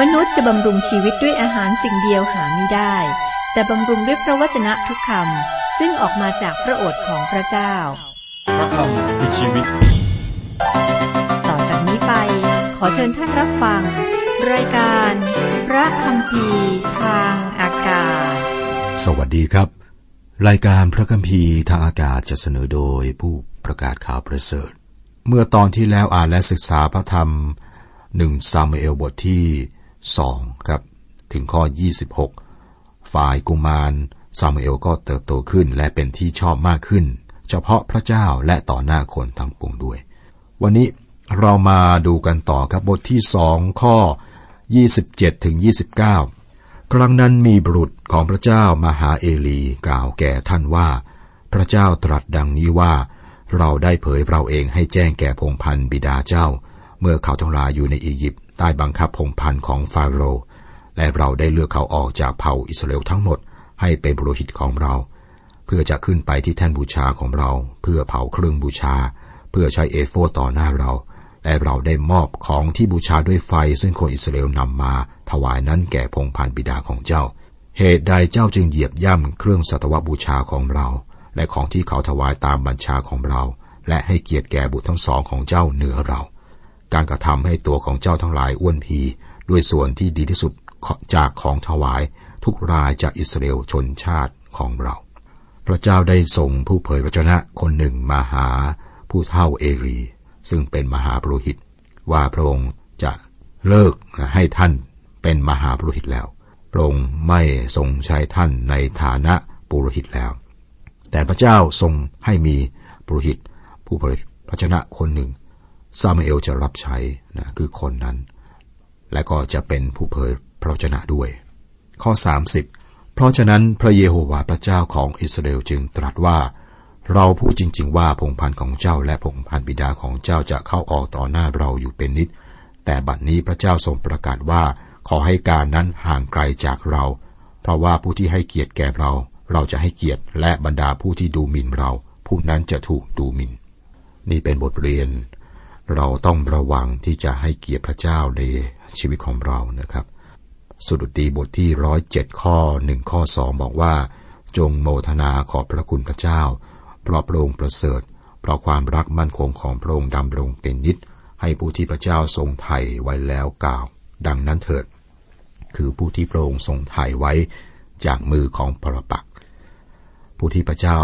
มนุษย์จะบำรุงชีวิตด้วยอาหารสิ่งเดียวหาไม่ได้ แต่บำรุงด้วยพระวจนะทุกคำซึ่งออกมาจากพระโอษฐ์ของพระเจ้า พระคำคือชีวิต ต่อจากนี้ไป ขอเชิญท่านรับฟัง รายการ พระคำพีทางอากาศ สวัสดีครับ รายการพระคัมภีร์ทางอากาศจะเสนอโดยผู้ประกาศข่าวประเสริฐ เมื่อตอนที่แล้วอ่านและศึกษาพระธรรมหนึ่งซามูเอลบทที่ สองครับ ถึงข้อ 26 ฝ่ายกุมารซามูเอลก็เติบโตขึ้นและเป็นที่ชอบมากขึ้น เฉพาะพระเจ้าและต่อหน้าคนทั้งปวงด้วย วันนี้เรามาดูกันต่อครับบทที่สองข้อ 27ถึง29 ครั้งนั้นมีบุรุษของพระเจ้ามาหาเอลีกล่าวแก่ท่านว่า พระเจ้าตรัสดังนี้ว่า เราได้เผยเราเองให้แจ้งแก่พงพันธ์บิดาเจ้า เมื่อเขาทั้งหลายอยู่ในอียิปต์ ใต้บังคับพงพันของฟาโรห์และเราได้เลือกเขาออกจากเผ่าอิสราเอลทั้งหมด ให้เป็นบุโรหิตของเรา เพื่อจะขึ้นไปที่แท่นบูชาของเรา เพื่อเผาเครื่องบูชา เพื่อใช้เอโฟต่อหน้าเรา และเราได้มอบของที่บูชาด้วยไฟ ซึ่งคนอิสราเอลนำมา ถวายนั้นแก่พงพันบิดาของเจ้า เหตุใดเจ้าจึงเหยียบย่ำเครื่องสัตวบูชาของเรา และของที่เขาถวายตามบัญชาของเรา และให้เกียรติแก่บุตรทั้งสองของเจ้าเหนือเรา การกระทำให้ตัวของเจ้าทั้งหลายอ้วนพี ด้วยส่วนที่ดีที่สุดจากของถวายทุกรายจากอิสราเอลชนชาติของเรา พระเจ้าได้ส่งผู้เผยพระชนะคนหนึ่งมาหาผู้เท่าเอรี ซึ่งเป็นมหาปรุหิต ว่าพระองค์จะเลิกให้ท่านเป็นมหาปรุหิตแล้วพระองค์ไม่ทรงใช้ท่านในฐานะปุโรหิตแล้ว แต่พระเจ้าทรงให้มีปุโรหิต ผู้เผยพระชนะคนหนึ่ง ซามูเอลจะรับใช้นะคือคนนั้น และก็จะเป็นผู้เผยพระชนะด้วย ข้อ 30 เพราะฉะนั้นพระเยโฮวาห์พระเจ้าของอิสราเอลจึงตรัสว่า เราพูดจริง ๆ ว่าพงพันธ์ของเจ้าและพงพันธ์บิดาของเจ้าจะเข้าออกต่อหน้าเราอยู่เป็นนิด แต่บัดนี้พระเจ้าทรงประกาศว่าขอให้การนั้นห่างไกลจากเรา เพราะว่าผู้ที่ให้เกียรติแก่เรา เราจะให้เกียรติและบรรดาผู้ที่ดูหมิ่นเรา ผู้นั้นจะถูกดูหมิ่น นี่เป็นบทเรียน เราต้องระวังที่จะให้เกียรติพระเจ้าในชีวิตของเรานะครับ สุดตีบทที่ร้อยเจ็ดข้อหนึ่งข้อสองบอกว่า จงโมทนาขอบพระคุณพระเจ้า เพราะพระองค์ประเสริฐ เพราะความรักมั่นคงของพระองค์ดำรงเป็นนิดให้ผู้ที่พระเจ้าทรงไถ่ไว้แล้วกล่าว ดังนั้นเถิด คือผู้ที่พระองค์ทรงไถ่ไว้จากมือของปรปัก ผู้ที่พระเจ้า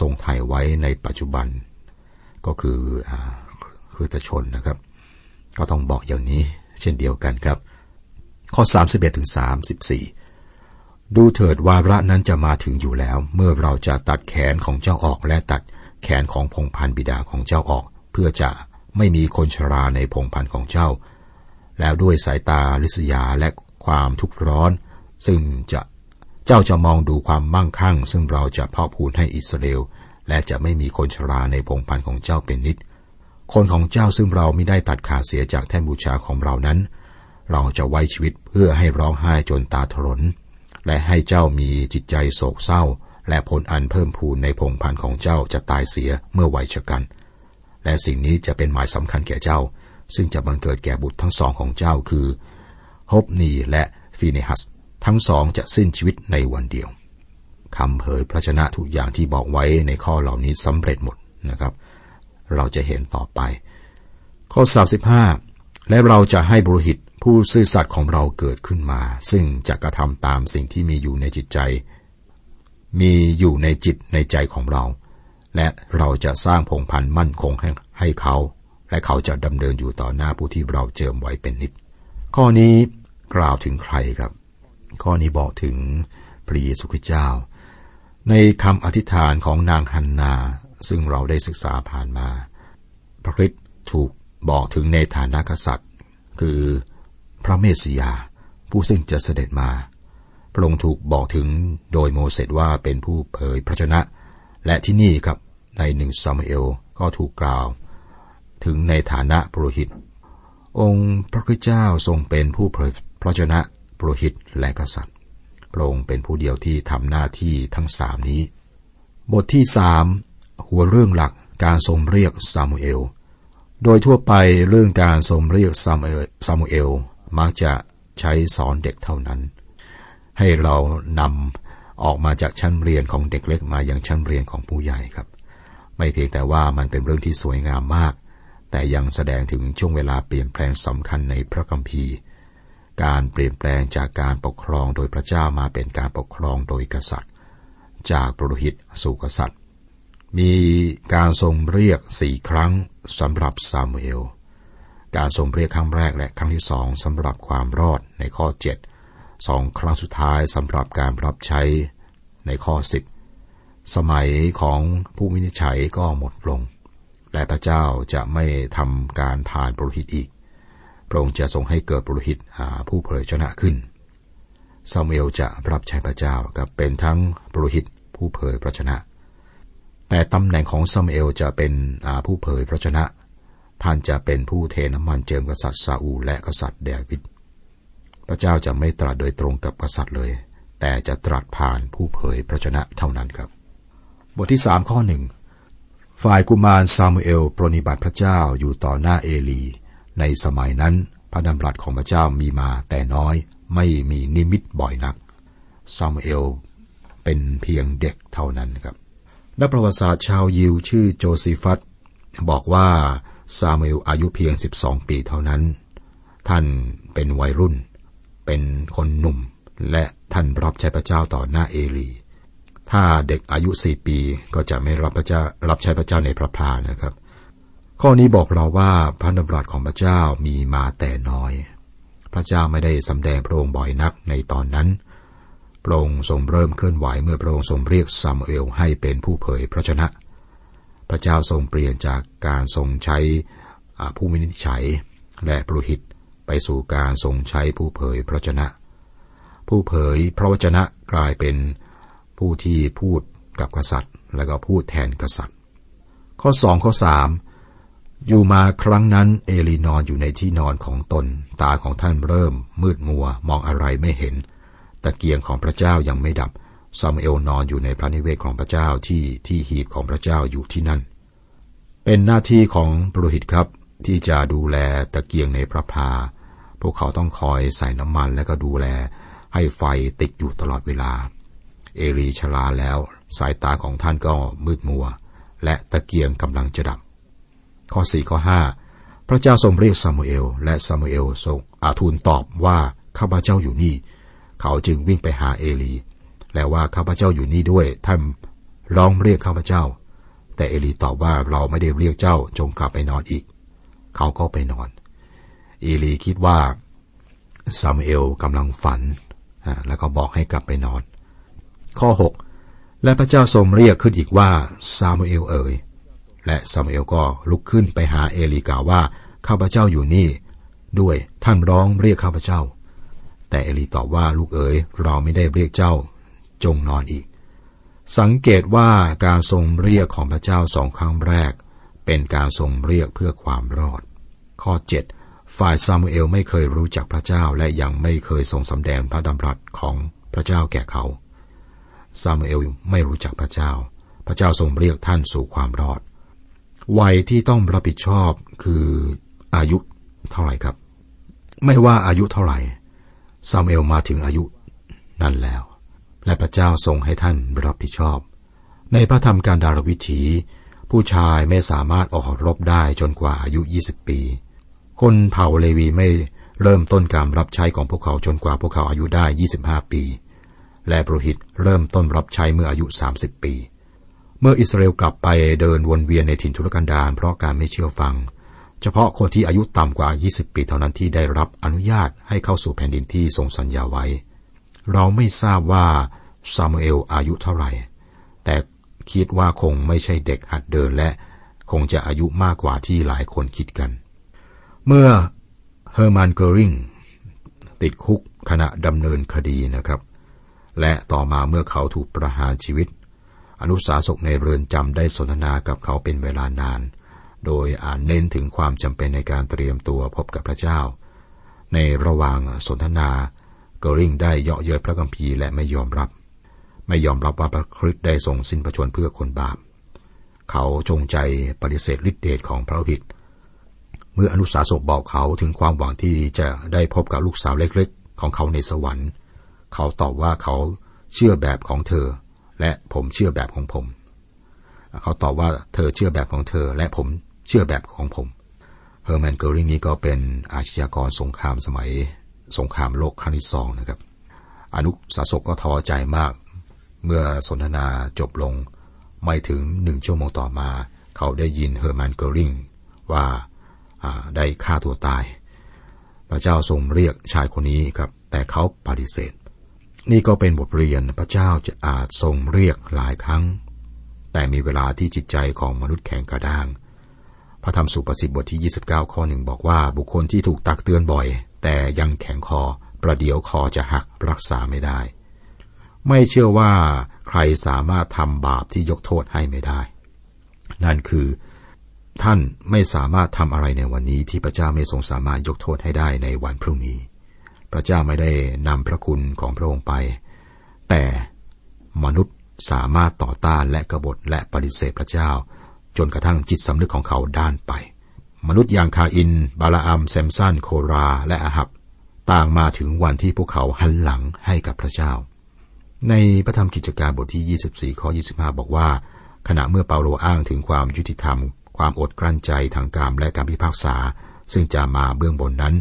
ทรงไถ่ไว้ในปัจจุบัน ก็คืออ คริสตชนนะครับ ก็ต้องบอกอย่างนี้ เช่นเดียวกันครับ ข้อ 31ถึง34 ดูเถิดวาระนั้นจะมาถึงอยู่แล้ว เมื่อเราจะตัดแขนของเจ้าออกและตัดแขนของพงพันธ์บิดาของเจ้าออก เพื่อจะไม่มีคนชราในพงพันธ์ของเจ้า แล้วด้วยสายตาลิษยาและความทุกข์ร้อน ซึ่งจะเจ้าจะมองดูความมั่งคั่ง ซึ่งเราจะเพาะพูนให้อิสราเอลและจะไม่มีคนชราในพงพันธ์ของเจ้าเป็นนิด คนของเจ้าซึ่งเราไม่ได้ตัดขาดเสียจากแท่นบูชาของเรานั้น เราจะไว้ชีวิตเพื่อให้ร้องไห้จนตาถลน และให้เจ้ามีจิตใจโศกเศร้า และผลอันเพิ่มพูนในพงพันธ์ของเจ้าจะตายเสียเมื่อวัยชกัน และสิ่งนี้จะเป็นหมายสำคัญแก่เจ้า ซึ่งจะบังเกิดแก่บุตรทั้งสองของเจ้าคือฮบนีและฟีเนฮัส ทั้งสองจะสิ้นชีวิตในวันเดียวคำเผยพระชนะทุกอย่างที่บอกไว้ในข้อเหล่านี้สำเร็จหมดนะครับ เราจะเห็นต่อไป ข้อ 35 และเราจะให้บุรุหิตผู้ซื่อสัตย์ของเราเกิดขึ้นมา ซึ่งจะกระทำตามสิ่งที่มีอยู่ในจิตใจ มีอยู่ในจิตในใจของเรา และเราจะสร้างพงพันธ์มั่นคงให้ให้เขา และเขาจะดำเนินอยู่ต่อหน้าผู้ที่เราเจิมไว้เป็นนิด ข้อนี้กล่าวถึงใครครับ ข้อนี้บอกถึงพระเยซูคริสต์เจ้า ในคำอธิษฐานของนางฮันนา ซึ่งเราได้ศึกษาผ่านมา พระคริสต์ถูกบอกถึงในฐานะกษัตริย์ คือพระเมสสิยา ผู้ซึ่งจะเสด็จมา พระองค์ถูกบอกถึงโดยโมเสสว่าเป็นผู้เผยพระชนะ และที่นี่ครับในหนึ่งซามูเอลก็ถูกกล่าว ถึงในฐานะปรหิต องค์พระคริสต์เจ้าทรงเป็นผู้เผยพระชนะปรหิตและกษัตริย์ พระองค์เป็นผู้เดียวที่ทำหน้าที่ทั้งสามนี้ บทที่สาม หัวเรื่องหลักการทรงเรียกซามูเอล โดยทั่วไปเรื่องการทรงเรียกซามูเอลมักจะใช้สอนเด็กเท่านั้น ให้เรานำออกมาจากชั้นเรียนของเด็กเล็กมาอย่างชั้นเรียนของผู้ใหญ่ครับ ไม่เพียงแต่ว่ามันเป็นเรื่องที่สวยงามมาก แต่ยังแสดงถึงช่วงเวลาเปลี่ยนแปลงสำคัญในพระคัมภีร์ การเปลี่ยนแปลงจากการปกครองโดยพระเจ้ามาเป็นการปกครองโดยกษัตริย์ จากปรหิตสู่กษัตริย์ มีการทรงเรียกสี่ครั้งสำหรับซามูเอล การทรงเรียกครั้งแรกและครั้งที่สองสำหรับความรอดในข้อเจ็ดสองครั้งสุดท้ายสำหรับการรับใช้ในข้อสิบสมัยของผู้วินิจฉัยก็หมดลง และพระเจ้าจะไม่ทำการผ่านปรหิตอีก พระองค์จะทรงให้เกิดปรหิตหาผู้เผยชนะขึ้นซามูเอลจะรับใช้พระเจ้ากับเป็นทั้งปรหิตผู้เผยพระชนะ แต่ตำแหน่งของซามูเอลจะเป็นผู้เผยพระชนะ ท่านจะเป็นผู้เทน้ำมันเจิมกษัตริย์ซาอูและกษัตริย์เดวิด พระเจ้าจะไม่ตรัสโดยตรงกับกษัตริย์เลย แต่จะตรัสผ่านผู้เผยพระชนะเท่านั้นครับ บทที่สามข้อหนึ่งฝ่ายกุมารซามูเอลปรนิบัติพระเจ้าอยู่ต่อหน้าเอลี ในสมัยนั้นพระดำรัสของพระเจ้ามีมาแต่น้อยไม่มีนิมิตบ่อยนักซามูเอลเป็นเพียงเด็กเท่านั้นครับ นักประวัติศาสตร์ชาวยิวชื่อโจซิฟัสบอกว่าซามูเอลอายุเพียง 12 ปีเท่านั้น ท่านเป็นวัยรุ่น เป็นคนหนุ่ม และท่านรับใช้พระเจ้าต่อหน้าเอลี ถ้าเด็กอายุสี่ปีก็จะไม่รับใช้พระเจ้ารับใช้พระเจ้าในพระพานะครับ ข้อนี้บอกเราว่าพระดำรัสของพระเจ้ามีมาแต่น้อย พระเจ้าไม่ได้สำแดงพระองค์บ่อยนักในตอนนั้น พระองค์ทรงเริ่มเคลื่อนไหวเมื่อพระองค์ทรงเรียกซามูเอลให้เป็นผู้เผยพระชนะ พระเจ้าทรงเปลี่ยนจากการทรงใช้ผู้มินิจฉัยและปรุหิตไปสู่การทรงใช้ผู้เผยพระชนะ ผู้เผยพระวจนะกลายเป็นผู้ที่พูดกับกษัตริย์ และก็พูดแทนกษัตริย์ ข้อสองข้อสามอยู่มาครั้งนั้นเอลีนอนอยู่ในที่นอนของตน ตาของท่านเริ่มมืดมัวมองอะไรไม่เห็น ตะเกียงของพระเจ้ายังไม่ดับซามูเอลนอนอยู่ในพระนิเวศของพระเจ้าที่ที่หีบของพระเจ้าอยู่ที่นั่น เป็นหน้าที่ของปรหิตครับที่จะดูแลตะเกียงในพระพา พวกเขาต้องคอยใส่น้ำมันและก็ดูแล ให้ไฟติดอยู่ตลอดเวลา เอรีชลาแล้ว สายตาของท่านก็มืดมัว และตะเกียงกำลังจะดับ ข้อสี่ข้อห้าพระเจ้าทรงเรียกซามูเอล และซามูเอลทรงอาทูลตอบว่าข้าพเจ้าอยู่นี่ เขาจึงวิ่งไปหาเอลี และว่าข้าพเจ้าอยู่นี่ด้วย ท่านร้องเรียกข้าพเจ้า แต่เอลีตอบว่าเราไม่ได้เรียกเจ้าจงกลับไปนอนอีก เขาก็ไปนอน เอลีคิดว่าซามูเอลกำลังฝัน แล้วก็บอกให้กลับไปนอน ข้อ 6 และพระเจ้าทรงเรียกขึ้นอีกว่าซามูเอลเอ๋ย และซามูเอลก็ลุกขึ้นไปหาเอลีกล่าวว่าข้าพเจ้าอยู่นี่ ด้วยท่านร้องเรียกข้าพเจ้า แต่เอลีตอบว่าลูกเอ๋ยเราไม่ได้เรียกเจ้า จงนอนอีก สังเกตว่าการทรงเรียกของพระเจ้าสองครั้งแรก เป็นการทรงเรียกเพื่อความรอด ข้อ 7 ฝ่ายซามูเอลไม่เคยรู้จักพระเจ้าและยังไม่เคยทรงสำแดงพระดำรัสของพระเจ้าแก่เขาซามูเอลไม่รู้จักพระเจ้า พระเจ้าทรงเรียกท่านสู่ความรอด วัยที่ต้องรับผิดชอบคืออายุเท่าไหร่ครับ ไม่ว่าอายุเท่าไหร่ ซามเอลมาถึงอายุนั่นแล้ว และพระเจ้าทรงให้ท่านรับผิดชอบ ในพระธรรมการดารวิถี ผู้ชายไม่สามารถออกรบได้จนกว่าอายุ 20 ปี คนเผ่าเลวีไม่เริ่มต้นการรับใช้ของพวกเขาจนกว่าพวกเขาอายุได้ 25 ปี และปรหิตเริ่มต้นรับใช้เมื่ออายุ 30 ปี เมื่ออิสราเอลกลับไปเดินวนเวียนในถิ่นทุรกันดารเพราะการไม่เชื่อฟัง เฉพาะคนที่อายุต่ำกว่า 20 ปีเท่านั้นที่ได้รับอนุญาตให้เข้าสู่แผ่นดินที่ทรงสัญญาไว้ เราไม่ทราบว่าซามูเอลอายุเท่าไหร่ แต่คิดว่าคงไม่ใช่เด็กหัดเดินและคงจะอายุมากกว่าที่หลายคนคิดกัน เมื่อเฮอร์มานเกอริงติดคุกขณะดำเนินคดีนะครับ และต่อมาเมื่อเขาถูกประหารชีวิต อนุสาสกในเรือนจำได้สนทนากับเขาเป็นเวลานาน โดยอ่านเน้นถึงความจำเป็นในการเตรียมตัวพบกับพระเจ้า ในระหว่างสนทนาเกอริงได้เยาะเย้ยพระคัมภีร์และไม่ยอมรับ ไม่ยอมรับว่าพระคริสต์ได้ทรงสิ้นพระชนเพื่อคนบาป เขาจงใจปฏิเสธฤทธิเดชของพระหิตเมื่ออนุสาสกบอกเขาถึงความหวังที่จะได้พบกับลูกสาวเล็กๆ ของเขาในสวรรค์ เขาตอบว่าเขาเชื่อแบบของเธอ และผมเชื่อแบบของผม เขาตอบว่าเธอเชื่อแบบของเธอและผม เชื่อแบบของผมเฮอร์แมนเกอริงนี้ก็เป็นอาชญากรสงครามสมัยสงครามโลกครั้งที่สองนะครับ อนุสาสกก็ท้อใจมาก เมื่อสนทนาจบลงไม่ถึงหนึ่งชั่วโมงต่อมา เขาได้ยินเฮอร์แมนเกอริงว่าได้ฆ่าตัวตาย พระเจ้าทรงเรียกชายคนนี้ครับ แต่เขาปฏิเสธ นี่ก็เป็นบทเรียนพระเจ้าจะอาจทรงเรียกหลายครั้ง แต่มีเวลาที่จิตใจของมนุษย์แข็งกระด้าง ระธรรมสุปสิบบทที่ 29 ข้อหนึ่งบอกว่าบุคคลที่ถูกตักเตือนบ่อย แต่ยังแข็งคอ ประเดี๋ยวคอจะหักรักษาไม่ได้ ไม่เชื่อว่าใครสามารถทำบาปที่ยกโทษให้ไม่ได้ นั่นคือ ท่านไม่สามารถทำอะไรในวันนี้ที่พระเจ้าไม่ทรงสามารถยกโทษให้ได้ในวันพรุ่งนี้ พระเจ้าไม่ได้นำพระคุณของพระองค์ไป แต่มนุษย์สามารถต่อต้านและกบฏและปฏิเสธพระเจ้า จนกระทั่งจิตสำนึกของเขาด้านไป มนุษย์อย่างคาอิน บาลาอัมแซมซันโคราห์ และอาหับ ต่างมาถึงวันที่พวกเขาหันหลังให้กับพระเจ้า ในพระธรรมกิจการบทที่ 24 ข้อ 25 บอกว่า ขณะเมื่อเปาโลอ้างถึงความยุติธรรม ความอดกลั้นใจทางกามและการพิพากษา ซึ่งจะมาเบื้องบนนั้น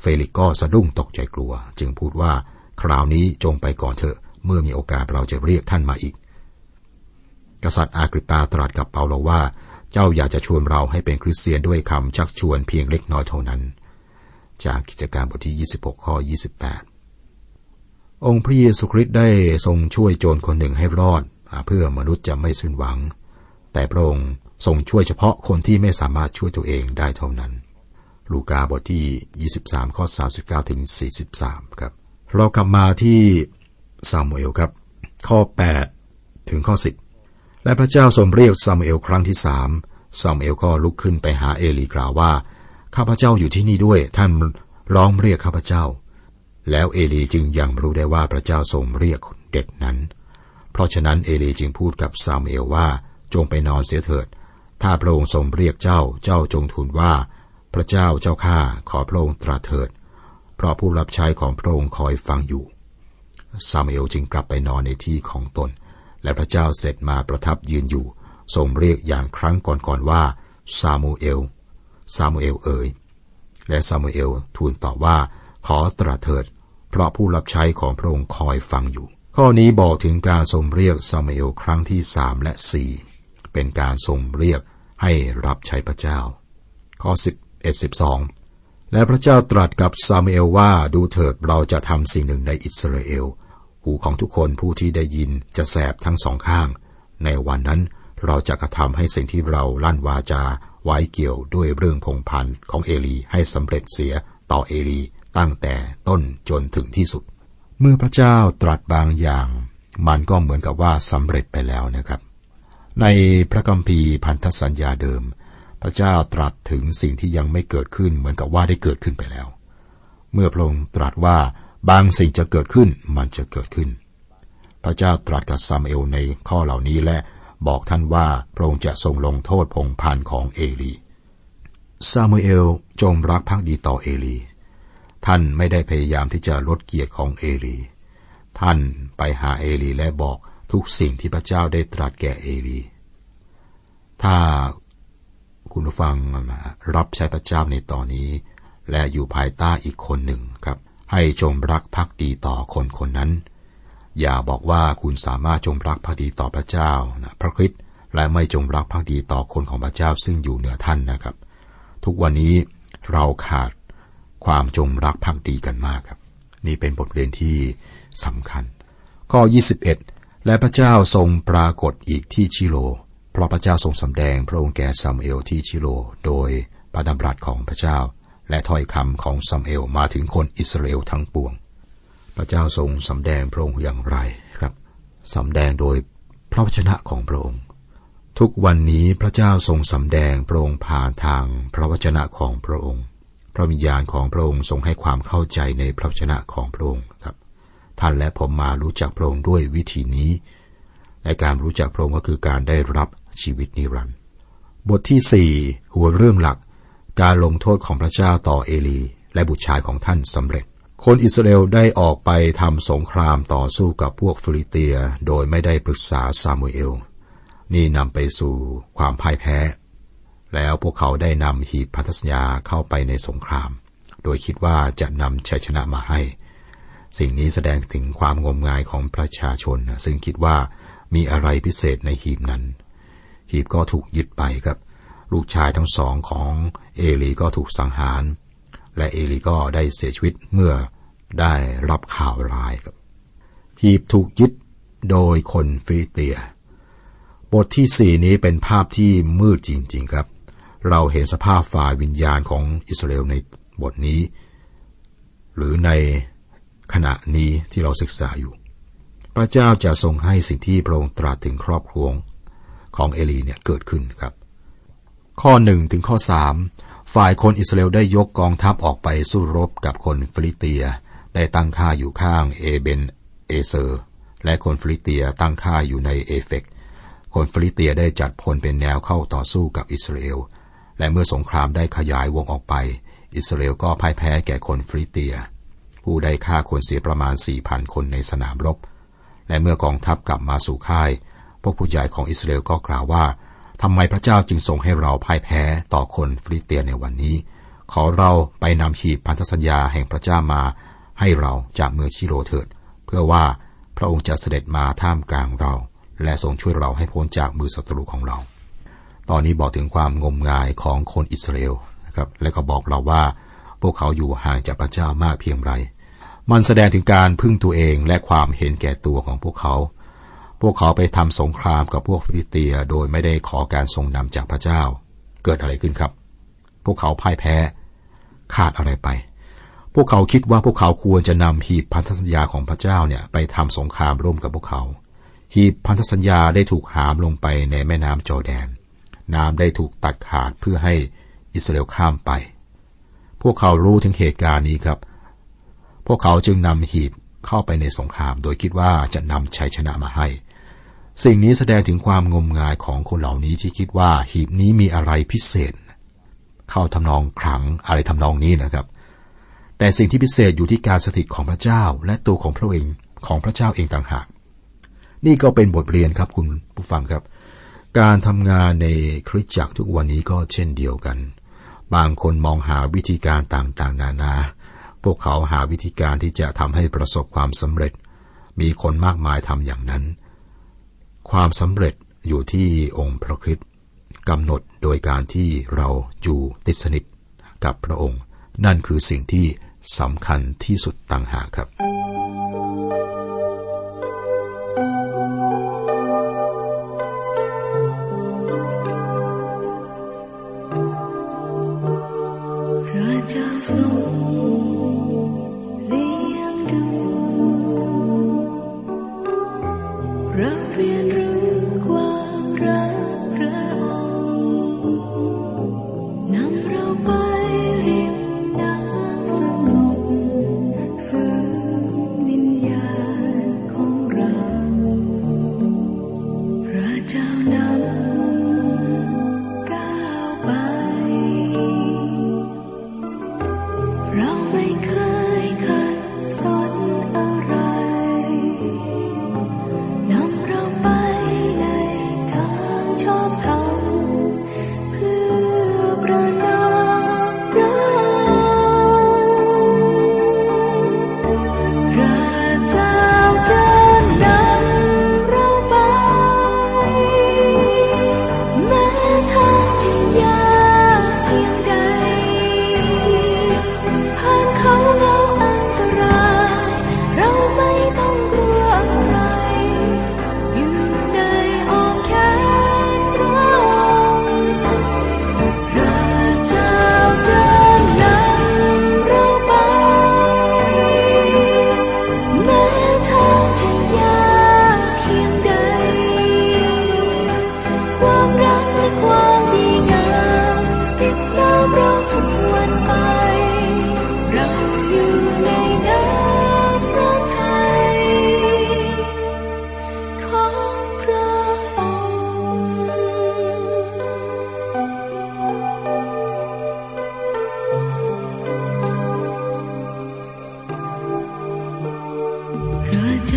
เฟลิกส์ก็สะดุ้งตกใจกลัว จึงพูดว่าคราวนี้จงไปก่อนเถอะเมื่อมีโอกาสเราจะเรียกท่านมาอีก กษัตริย์อากริปาตรัสกับเปาโลว่า เจ้าอยากจะชวนเราให้เป็นคริสเตียนด้วยคำชักชวนเพียงเล็กน้อยเท่านั้น จากกิจการบทที่ 26 ข้อ 28 องค์พระเยซูคริสต์ได้ทรงช่วยโจรคนหนึ่งให้รอด เพื่อมนุษย์จะไม่สิ้นหวัง แต่พระองค์ทรงช่วยเฉพาะคนที่ไม่สามารถช่วยตัวเองได้เท่านั้น ลูกาบทที่ 23 ข้อ 39 ถึง 43 ครับ เรากลับมาที่ซามูเอลครับ ข้อ 8 ถึงข้อ 10 และพระเจ้าทรงเรียกซามูเอลครั้งที่สามซามูเอลก็ลุกขึ้นไปหาเอลีกล่าวว่า ข้าพเจ้าอยู่ที่นี่ด้วย ท่านร้องเรียกข้าพเจ้า แล้วเอลีจึงยังรู้ได้ว่าพระเจ้าทรงเรียกเด็กนั้น เพราะฉะนั้นเอลีจึงพูดกับซามูเอลว่าจงไปนอนเสียเถิด ถ้าพระองค์ทรงเรียกเจ้า เจ้าจงทูลว่า พระเจ้าเจ้าข้าขอพระองค์ตรัสเถิด เพราะผู้รับใช้ของพระองค์คอยฟังอยู่ ซามูเอลจึงกลับไปนอนในที่ของตน และพระเจ้าเสด็จมาประทับยืนอยู่ทรงเรียกอย่างครั้งก่อนๆว่าซามูเอล ซามูเอลเอ๋ย และซามูเอลทูลตอบว่าขอตรัสเถิด เพราะผู้รับใช้ของพระองค์คอยฟังอยู่ ข้อนี้บอกถึงการทรงเรียกซามูเอลครั้งที่สามและสี่เป็นการทรงเรียกให้รับใช้พระเจ้า ข้อ11 12และพระเจ้าตรัสกับซามูเอลว่าดูเถิดเราจะทำสิ่งหนึ่งในอิสราเอล หูของทุกคนผู้ที่ได้ยินจะแสบทั้งสองข้าง ในวันนั้นเราจะกระทำให้สิ่งที่เราลั่นวาจาไว้เกี่ยวด้วยเรื่องพงพันธ์ของเอลีให้สำเร็จเสียต่อเอลีตั้งแต่ต้นจนถึงที่สุด เมื่อพระเจ้าตรัสบางอย่าง มันก็เหมือนกับว่าสำเร็จไปแล้วนะครับ ในพระคัมภีร์พันธสัญญาเดิม พระเจ้าตรัสถึงสิ่งที่ยังไม่เกิดขึ้นเหมือนกับว่าได้เกิดขึ้นไปแล้ว เมื่อพระองค์ตรัสว่า บางสิ่งจะเกิดขึ้นมันจะเกิดขึ้น พระเจ้าตรัสกับซามูเอลในข้อเหล่านี้และบอกท่านว่าพระองค์จะทรงลงโทษพงพันของเอลีซามูเอลจงรักภักดีต่อเอลี ท่านไม่ได้พยายามที่จะลดเกียรติของเอลี ท่านไปหาเอลีและบอกทุกสิ่งที่พระเจ้าได้ตรัสแก่เอลี ถ้าคุณฟังรับใช้พระเจ้าในตอนนี้ และอยู่ภายใต้อีกคนหนึ่งครับ ให้จงรักภักดีต่อคนคนนั้น อย่าบอกว่าคุณสามารถจงรักภักดีต่อพระเจ้านะพระคริสต์และไม่จงรักภักดีต่อคนของพระเจ้าซึ่งอยู่เหนือท่านนะครับ ทุกวันนี้เราขาดความจงรักภักดีกันมากครับ นี่เป็นบทเรียนที่สำคัญ ข้อ 21 และพระเจ้าทรงปรากฏอีกที่ชิโล เพราะพระเจ้าทรงสำแดงพระองค์แก่ซามูเอลที่ชิโล โดยพระดำรัสของพระเจ้า และถ้อยคำของซามูเอลมาถึงคนอิสราเอลทั้งปวง พระเจ้าทรงสำแดงพระองค์อย่างไรครับสำแดงโดยพระวจนะของพระองค์ ทุกวันนี้พระเจ้าทรงสำแดงพระองค์ผ่านทางพระวจนะของพระองค์ พระวิญญาณของพระองค์ทรงให้ความเข้าใจในพระวจนะของพระองค์ครับ ท่านและผมมารู้จักพระองค์ด้วยวิธีนี้ และการรู้จักพระองค์ก็คือการได้รับชีวิตนิรันดร์บทที่สี่หัวเรื่องหลัก การลงโทษของพระเจ้าต่อเอลี และบุตรชายของท่านสำเร็จ คนอิสราเอลได้ออกไปทำสงครามต่อสู้กับพวกฟิลิเตีย โดยไม่ได้ปรึกษาซามูเอล นี่นำไปสู่ความพ่ายแพ้ แล้วพวกเขาได้นำหีบพันธสัญญาเข้าไปในสงคราม โดยคิดว่าจะนำชัยชนะมาให้ สิ่งนี้แสดงถึงความงมงายของประชาชน ซึ่งคิดว่ามีอะไรพิเศษในหีบนั้น หีบก็ถูกยึดไปครับ ลูกชายทั้งสองของเอลีก็ถูกสังหาร และเอลีก็ได้เสียชีวิตเมื่อได้รับข่าวร้ายครับหีบถูกยึดโดยคนฟิลิเตีย บทที่สี่นี้เป็นภาพที่มืดจริง ๆครับ เราเห็นสภาพฝ่ายวิญญาณของอิสราเอลในบทนี้ หรือในขณะนี้ที่เราศึกษาอยู่ พระเจ้าจะทรงให้สิ่งที่พระองค์ตรัสถึงครอบครัวของเอลีเนี่ยเกิดขึ้นครับ ข้อหนึ่งถึงข้อสามฝ่ายคนอิสราเอลได้ยกกองทัพออกไปสู้รบกับคนฟิลิเตีย ได้ตั้งค่ายอยู่ข้างเอเบนเอเซอร์ และคนฟิลิเตียตั้งค่ายอยู่ในอาเฟกคนฟิลิเตียได้จัดพลเป็นแนวเข้าต่อสู้กับอิสราเอล และเมื่อสงครามได้ขยายวงออกไป อิสราเอลก็พ่ายแพ้แก่คนฟิลิเตีย ผู้ได้ฆ่าคนเสียประมาณสี่พันคนในสนามรบ และเมื่อกองทัพกลับมาสู่ค่าย พวกผู้ใหญ่ของอิสราเอลก็กล่าวว่า ทำไมพระเจ้าจึงทรงให้เราพ่ายแพ้ต่อคนฟิลิเตียในวันนี้ ขอเราไปนำหีบพันธสัญญาแห่งพระเจ้ามา ให้เราจากเมืองชิโรเถิด เพื่อว่าพระองค์จะเสด็จมาท่ามกลางเรา และทรงช่วยเราให้พ้นจากมือศัตรูของเรา ตอนนี้บอกถึงความงมงายของคนอิสราเอลนะครับ และก็บอกเราว่า พวกเขาอยู่ห่างจากพระเจ้ามากเพียงไร มันแสดงถึงการพึ่งตัวเองและความเห็นแก่ตัวของพวกเขา พวกเขาไปทำสงครามกับพวกฟิลิเตียโดยไม่ได้ขอการทรงนำจากพระเจ้า เกิดอะไรขึ้นครับ พวกเขาพ่ายแพ้ ขาดอะไรไป พวกเขาคิดว่าพวกเขาควรจะนำหีบพันธสัญญาของพระเจ้าเนี่ยไปทำสงครามร่วมกับพวกเขา หีบพันธสัญญาได้ถูกหามลงไปในแม่น้ำจอแดน น้ำได้ถูกตัดขาดเพื่อให้อิสราเอลข้ามไป พวกเขารู้ถึงเหตุการณ์นี้ครับ พวกเขาจึงนำหีบเข้าไปในสงคราม โดยคิดว่าจะนำชัยชนะมาให้ สิ่งนี้แสดงถึงความงมงายของคนเหล่านี้ที่คิดว่าหีบนี้มีอะไรพิเศษ เข้าทำนองครั้งอะไรทำนองนี้นะครับ แต่สิ่งที่พิเศษอยู่ที่การสถิตของพระเจ้า และตัวของพระเองของพระเจ้าเองต่างหาก นี่ก็เป็นบทเรียนครับคุณผู้ฟังครับ การทำงานในคริสตจักรทุกวันนี้ก็เช่นเดียวกัน บางคนมองหาวิธีการต่างๆ นานา พวกเขาหาวิธีการที่จะทำให้ประสบความสำเร็จ มีคนมากมายทำอย่างนั้น ความสำเร็จอยู่ที่องค์พระคริสต์กำหนดโดยการที่เราอยู่ติดสนิทกับพระองค์ นั่นคือสิ่งที่สำคัญที่สุดต่างหากครับ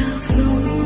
Slow